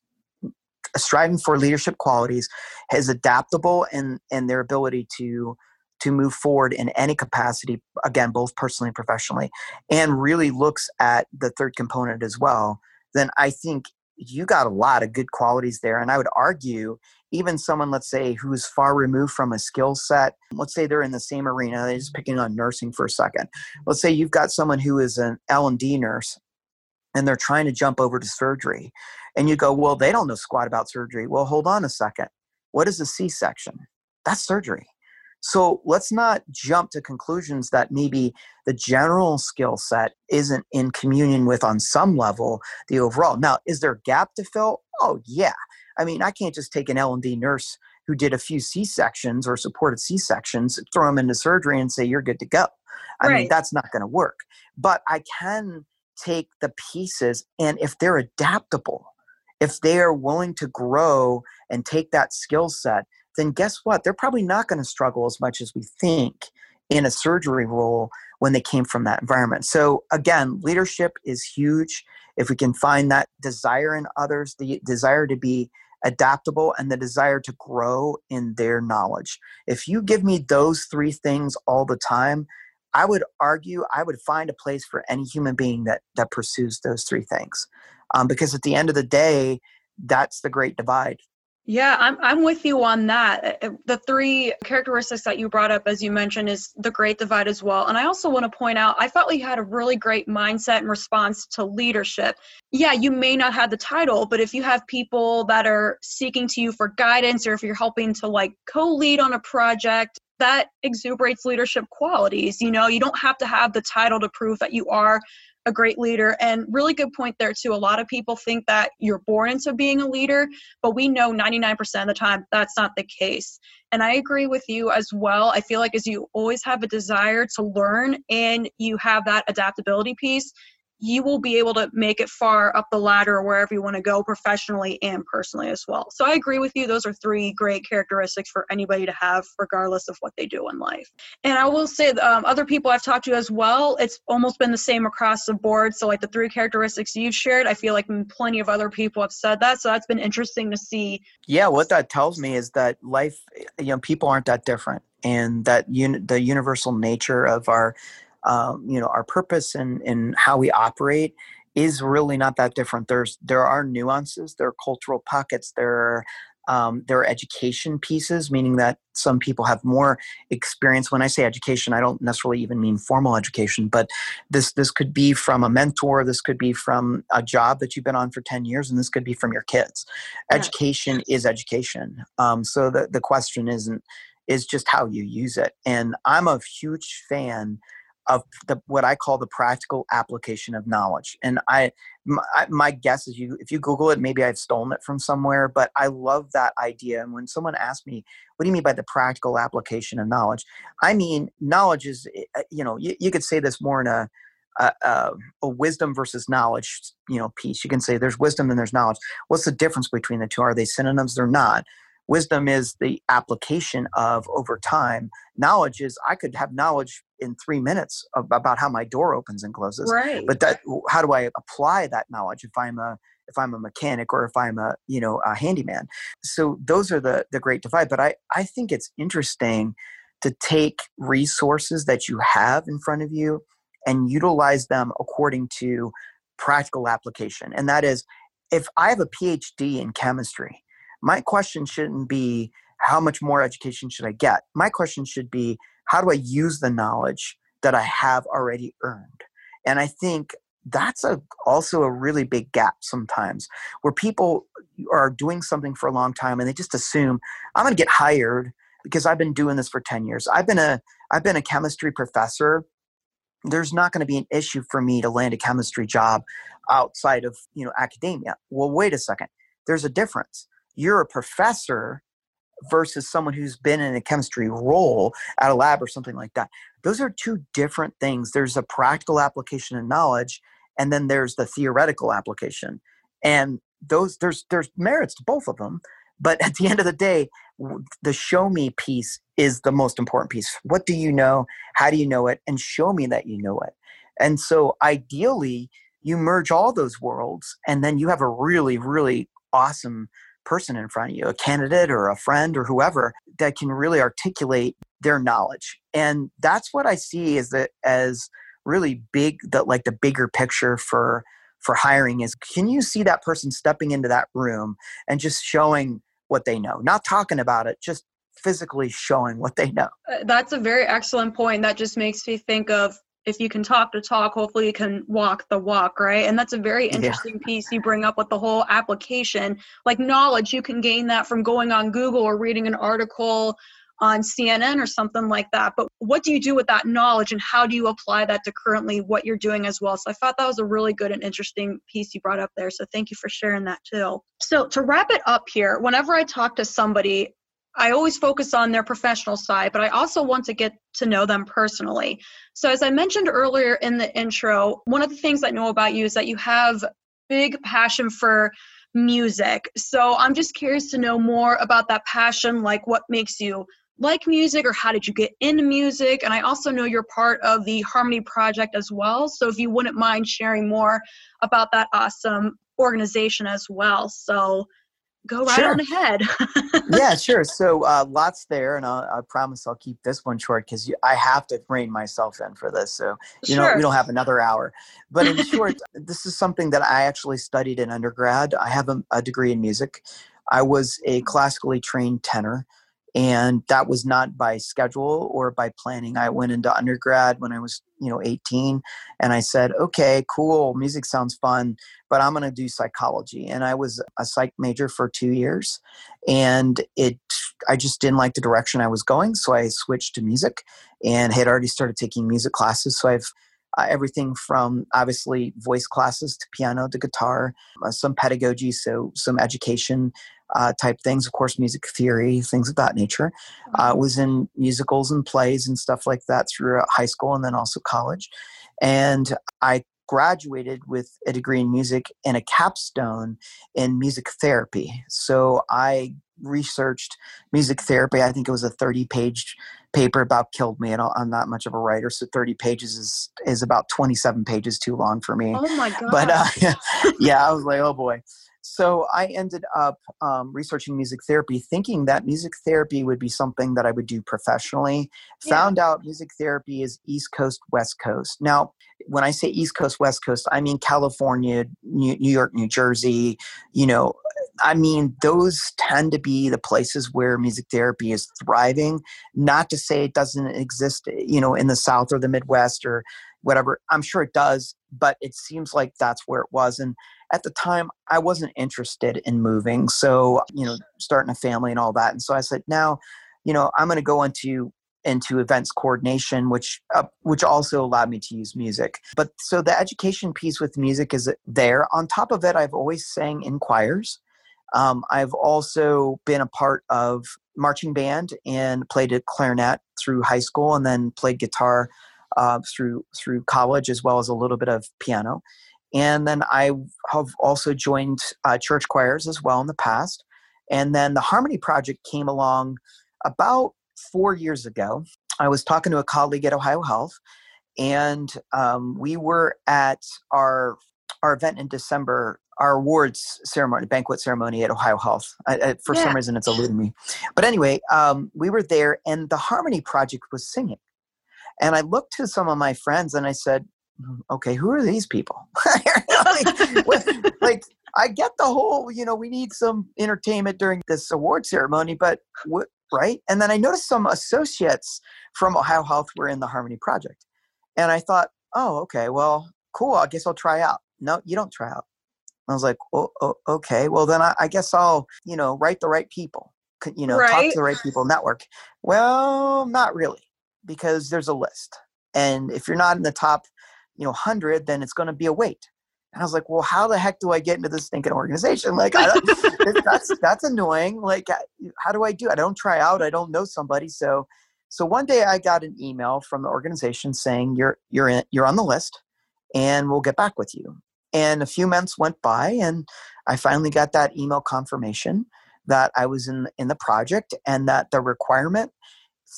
striving for leadership qualities is adaptable and and their ability to to move forward in any capacity, again, both personally and professionally, and really looks at the third component as well, then I think you got a lot of good qualities there. And I would argue, even someone, let's say, who's far removed from a skill set, let's say they're in the same arena, they're just picking on nursing for a second. Let's say you've got someone who is an L&D nurse and they're trying to jump over to surgery. And you go, well, they don't know squat about surgery. Well, hold on a second. What is a C-section? That's surgery. So let's not jump to conclusions that maybe the general skill set isn't in communion with, on some level, the overall. Now, is there a gap to fill? Oh, yeah. I mean, I can't just take an L&D nurse who did a few C-sections or supported C-sections, throw them into surgery and say, you're good to go. I right. mean, that's not going to work. But I can take the pieces, and if they're adaptable, if they are willing to grow and take that skill set – then guess what? They're probably not going to struggle as much as we think in a surgery role when they came from that environment. So, again, leadership is huge. If we can find that desire in others, the desire to be adaptable, and the desire to grow in their knowledge. If you give me those three things all the time, I would argue I would find a place for any human being that that pursues those three things, um, because at the end of the day, that's the great divide. Yeah, I'm I'm with you on that. Uh, uh, the three characteristics that you brought up, as you mentioned, is the great divide as well. And I also want to point out, I felt we had a really great mindset and response to leadership. Yeah, you may not have the title, but if you have people that are seeking to you for guidance, or if you're helping to like co-lead on a project, that exuberates leadership qualities. You know, you don't have to have the title to prove that you are a great leader. And really good point there, too. A lot of people think that you're born into being a leader, but we know 99% of the time that's not the case. And I agree with you as well. I feel like as you always have a desire to learn and you have that adaptability piece, you will be able to make it far up the ladder wherever you want to go professionally and personally as well. So I agree with you. Those are three great characteristics for anybody to have, regardless of what they do in life. And I will say, um, other people I've talked to as well, it's almost been the same across the board. So, like the three characteristics you've shared, I feel like plenty of other people have said that. So that's been interesting to see. Yeah, what that tells me is that life, you know, people aren't that different and that un- the universal nature of our um, you know our purpose and and how we operate is really not that different. There's there are nuances, there are cultural pockets, there are um, there are education pieces, meaning that some people have more experience. When I say education, I don't necessarily even mean formal education, but this this could be from a mentor, this could be from a job that you've been on for ten years, and this could be from your kids. Yeah. Education is education. Um, so the the question isn't is just how you use it. And I'm a huge fan of the what I call the practical application of knowledge. And I my, my, guess is you if you Google it, maybe I've stolen it from somewhere, but I love that idea. And when someone asks me, "What do you mean by the practical application of knowledge?" I mean knowledge is eh, eh, you know you, you could say this more in a a, a, a, wisdom versus knowledge you know piece you can say there's wisdom and there's knowledge what's the difference between the two are they synonyms they're not wisdom is the application of over time. Knowledge is i could have knowledge in three minutes about how my door opens and closes right. but that how do i apply that knowledge if i'm a if i'm a mechanic or if i'm a you know a handyman? So those are the the great divide but i i think it's interesting to take resources that you have in front of you and utilize them according to practical application and that is if i have a phd in chemistry my question shouldn't be how much more education should I get? My question should be how do I use the knowledge that I have already earned? And I think that's a also a really big gap sometimes where people are doing something for a long time and they just assume I'm going to get hired because I've been doing this for 10 years. I've been a I've been a chemistry professor. There's not going to be an issue for me to land a chemistry job outside of, you know, academia. Well, wait a second. There's a difference you're a professor versus someone who's been in a chemistry role at a lab or something like that. Those are two different things. There's a practical application of knowledge, and then there's the theoretical application. And those there's there's merits to both of them. But at the end of the day, the show me piece is the most important piece. What do you know? How do you know it? And show me that you know it. And so ideally, you merge all those worlds, and then you have a really, really awesome person in front of you, a candidate or a friend or whoever that can really articulate their knowledge. And that's what I see as the as really big that like the bigger picture for for hiring is can you see that person stepping into that room and just showing what they know? Not talking about it just physically showing what they know. Uh, that's a very excellent point. That just makes me think of if you can talk to talk, hopefully you can walk the walk, right? And that's a very interesting yeah. piece you bring up with the whole application. Like knowledge, you can gain that from going on Google or reading an article on CNN or something like that. But what do you do with that knowledge and how do you apply that to currently what you're doing as well? So I thought that was a really good and interesting piece you brought up there. So thank you for sharing that too. So to wrap it up here, whenever I talk to somebody, I always focus on their professional side, but I also want to get to know them personally. So, as I mentioned earlier in the intro, one of the things I know about you is that you have big passion for music. So, I'm just curious to know more about that passion, like what makes you like music or how did you get into music? And I also know you're part of the Harmony Project as well. So, if you wouldn't mind sharing more about that awesome organization as well. So, go right sure. on ahead. [LAUGHS] yeah, sure. So uh, lots there, and I'll, i promise I'll keep this one short because I have to rein myself in for this. So you sure. know we don't have another hour. But in short, [LAUGHS] this is something that I actually studied in undergrad. I have a, a degree in music. I was a classically trained tenor and that was not by schedule or by planning. I went into undergrad when i was you know 18 and i said okay cool music sounds fun but i'm going to do psychology and i was a psych major for two years and it i just didn't like the direction i was going so i switched to music and had already started taking music classes so i've uh, everything from obviously voice classes to piano to guitar, uh, some pedagogy, so some education uh, type things, of course, music theory, things of that nature. Uh, was in musicals and plays and stuff like that throughout high school and then also college. And I graduated with a degree in music and a capstone in music therapy. So I researched music therapy. I think it was a 30 page paper about killed me and I'm not much of a writer so 30 pages is is about 27 pages too long for me oh my god but uh, [LAUGHS] yeah I was like oh boy so I ended up um, researching music therapy, thinking that music therapy would be something that I would do professionally. Yeah. Found out music therapy is East Coast, West Coast. Now, when I say East Coast, West Coast, I mean California, New York, New Jersey, you know, I mean, those tend to be the places where music therapy is thriving. Not to say it doesn't exist, you know, in the South or the Midwest or whatever. I'm sure it does, but it seems like that's where it was. And at the time, I wasn't interested in moving. So, you know, starting a family and all that. And so I said, now, you know, I'm going to go into into events coordination which uh, which also allowed me to use music but so the education piece with music is there on top of it i've always sang in choirs um, I've also been a part of marching band and played a clarinet through high school, and then played guitar uh, through through college, as well as a little bit of piano. And then I have also joined uh, church choirs as well in the past. And then the Harmony Project came along about four years ago. I was talking to a colleague at Ohio Health, and um, we were at our our event in December our awards ceremony, banquet ceremony at Ohio Health. I, I, for yeah. some reason, it's eluding me. But anyway, um, we were there, and the Harmony Project was singing. And I looked to some of my friends and I said, okay, who are these people? [LAUGHS] like, like, I get the whole, you know, we need some entertainment during this award ceremony, but what, right? And then I noticed some associates from Ohio Health were in the Harmony Project. And I thought, oh, okay, well, cool. I guess I'll try out. No, you don't try out. I was like, oh, oh okay, well then I, I, guess I'll, you know, write the right people, you know, right? talk to the right people, network. Well, not really, because there's a list, and if you're not in the top, you know, hundred, then it's going to be a wait. And I was like, well, how the heck do I get into this thinking organization? [LAUGHS] Like, that's that's annoying. Like, how do I do? I don't try out. I don't know somebody. So, so one day I got an email from the organization saying you're you're in, you're on the list, and we'll get back with you. And a few months went by, and I finally got that email confirmation that I was in in the project, and that the requirement,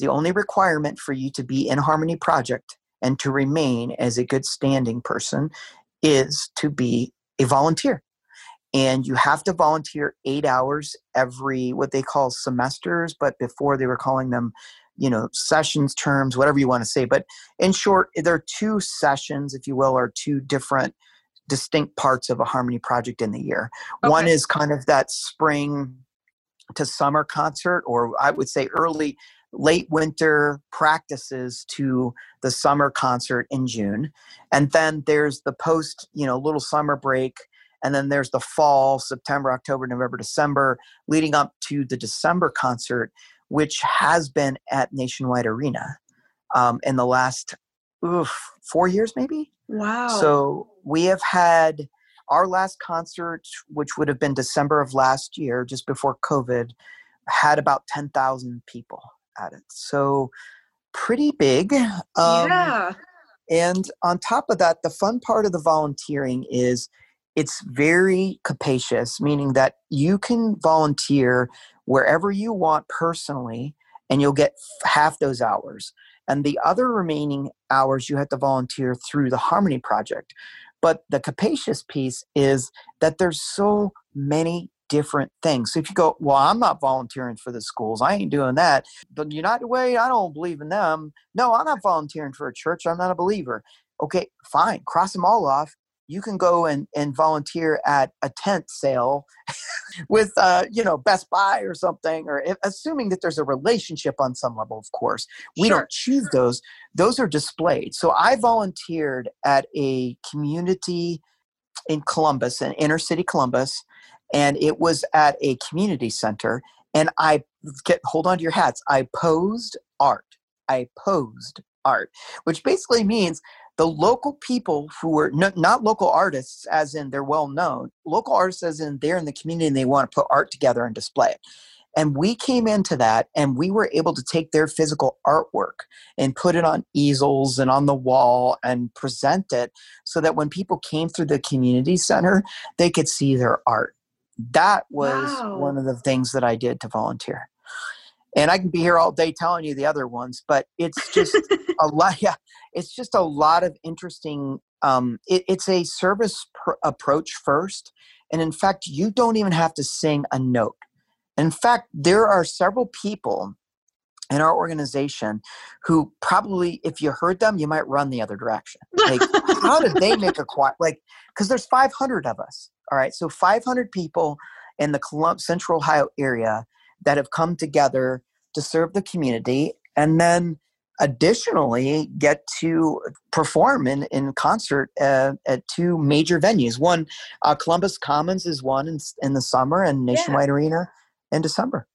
the only requirement for you to be in Harmony Project and to remain as a good standing person, is to be a volunteer. And you have to volunteer eight hours every what they call semesters, but before they were calling them you know sessions terms whatever you want to say but in short there are two sessions if you will or two different distinct parts of a harmony project in the year. Okay. One is kind of that spring to summer concert, or I would say early, late winter practices to the summer concert in June. And then there's the post, you know, little summer break. And then there's the fall, September, October, November, December, leading up to the December concert, which has been at Nationwide Arena um, in the last oof, four years, maybe. Wow. So we have had our last concert, which would have been December of last year, just before COVID, had about 10,000 people at it. So pretty big. Um, yeah. And on top of that, the fun part of the volunteering is it's very capacious, meaning that you can volunteer wherever you want personally, and you'll get half those hours and the other remaining hours you have to volunteer through the Harmony Project. But the capacious piece is that there's so many different things. So if you go, well, I'm not volunteering for the schools, I ain't doing that. The United Way, I don't believe in them. No, I'm not volunteering for a church, I'm not a believer. Okay, fine, cross them all off you can go and, and volunteer at a tent sale [LAUGHS] with uh, you know best buy or something or if, assuming that there's a relationship on some level of course we sure. don't choose those those are displayed so i volunteered at a community in columbus in inner city columbus and it was at a community center and i get hold on to your hats i posed art i posed art which basically means the local people who were n- not local artists as in they're well known local artists as in they're in the community and they want to put art together and display it and we came into that and we were able to take their physical artwork and put it on easels and on the wall and present it so that when people came through the community center, they could see their art. That was wow. one of the things that I did to volunteer. And I can be here all day telling you the other ones, but it's just [LAUGHS] a lot. Yeah, it's just a lot of interesting. Um, it, it's a service pr- approach first, and in fact, you don't even have to sing a note in fact, there are several people in our organization who probably, if you heard them, you might run the other direction. Like, how did they make a [LAUGHS] choir? Like, because there's 500 of us. All right, so 500 people in the Colum- Central Ohio area that have come together to serve the community, and then additionally get to perform in, in concert uh, at two major venues. One, uh, Columbus Commons is one in, in the summer and Nationwide yeah. Arena in December.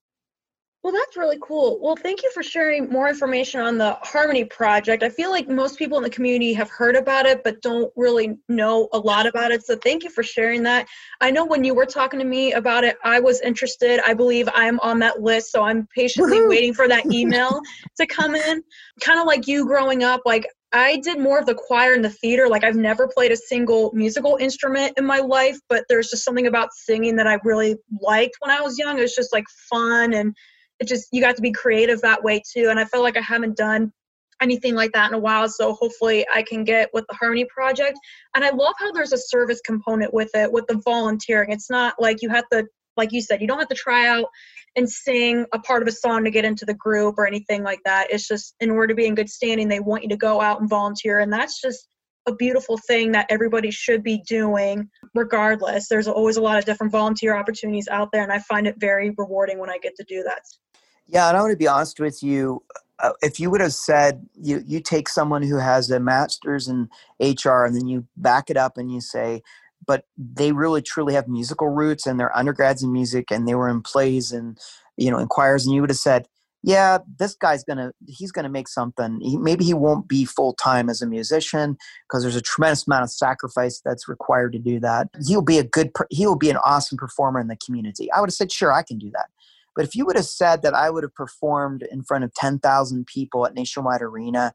Well, that's really cool. Well, thank you for sharing more information on the Harmony Project. I feel like most people in the community have heard about it, but don't really know a lot about it. So, thank you for sharing that. I know when you were talking to me about it, I was interested. I believe I'm on that list, so I'm patiently waiting for that [LAUGHS] email to come in. Kind of like you growing up, like I did more of the choir and the theater. Like I've never played a single musical instrument in my life, but there's just something about singing that I really liked when I was young. It was just like fun and it just you got to be creative that way too. And I feel like I haven't done anything like that in a while. So hopefully I can get with the Harmony Project. And I love how there's a service component with it, with the volunteering. It's not like you have to like you said, you don't have to try out and sing a part of a song to get into the group or anything like that. It's just in order to be in good standing, they want you to go out and volunteer. And that's just a beautiful thing that everybody should be doing regardless. There's always a lot of different volunteer opportunities out there, and I find it very rewarding when I get to do that. Yeah, and I want to be honest with you. Uh, if you would have said you you take someone who has a master's in HR and then you back it up and you say but they really truly have musical roots and they're undergrads in music and they were in plays and you know in choirs and you would have said yeah this guy's gonna he's gonna make something. He, maybe he won't be full-time as a musician because there's a tremendous amount of sacrifice that's required to do that. He'll be a good he'll be an awesome performer in the community. I would have said sure i can do that but if you would have said that i would have performed in front of 10,000 people at nationwide arena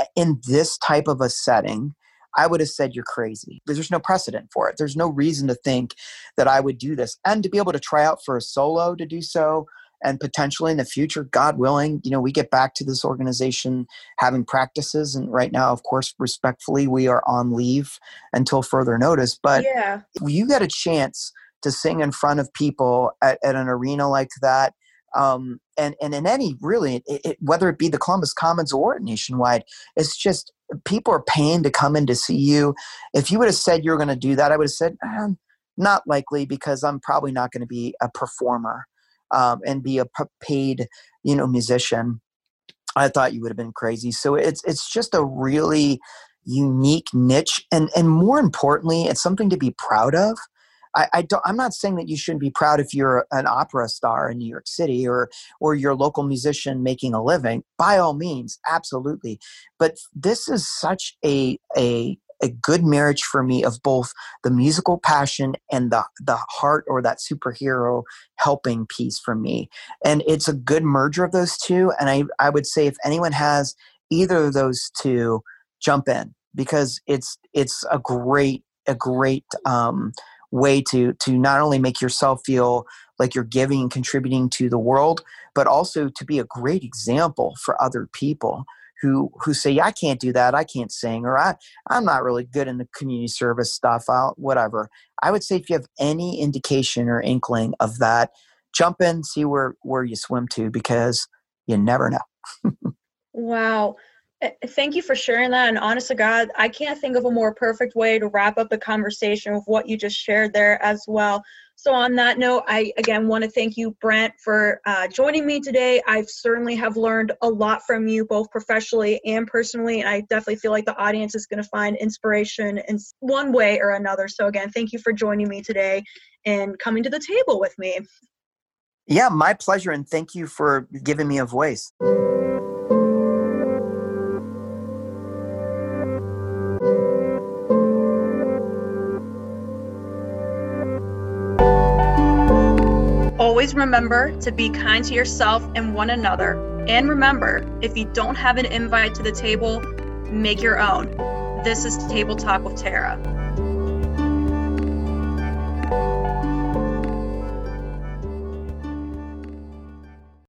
uh, in this type of a setting I would have said you're crazy. There's no precedent for it. There's no reason to think that I would do this. And to be able to try out for a solo to do so, and potentially in the future, God willing, you know, we get back to this organization having practices. And right now, of course, respectfully, we are on leave until further notice. But yeah. you get a chance to sing in front of people at, at an arena like that, um, and and in any really, it, it, whether it be the Columbus Commons or nationwide, it's just people are paying to come in to see you. If you would have said you were going to do that, I would have said, eh, not likely because I'm probably not going to be a performer um, and be a paid, you know, musician. I thought you would have been crazy. So it's it's just a really unique niche, and and more importantly, it's something to be proud of. I, I don't, I'm not saying that you shouldn't be proud if you're an opera star in New York City or or you're local musician making a living. By all means, absolutely. But this is such a a a good marriage for me of both the musical passion and the the heart or that superhero helping piece for me and it's a good merger of those two and i i would say if anyone has either of those two jump in because it's it's a great a great um, way to to not only make yourself feel like you're giving and contributing to the world but also to be a great example for other people who who say yeah, I can't do that. I can't sing or I I'm not really good in the community service stuff. I'll whatever. I would say if you have any indication or inkling of that jump in see where where you swim to because you never know. [LAUGHS] Wow thank you for sharing that. And honest to God, I can't think of a more perfect way to wrap up the conversation with what you just shared there as well. So, on that note, I again want to thank you, Brent, for uh, joining me today. I certainly have learned a lot from you, both professionally and personally. And I definitely feel like the audience is going to find inspiration in one way or another. So, again, thank you for joining me today and coming to the table with me. Yeah, my pleasure. And thank you for giving me a voice. Always remember to be kind to yourself and one another. And remember, if you don't have an invite to the table, make your own. This is Table Talk with Tara.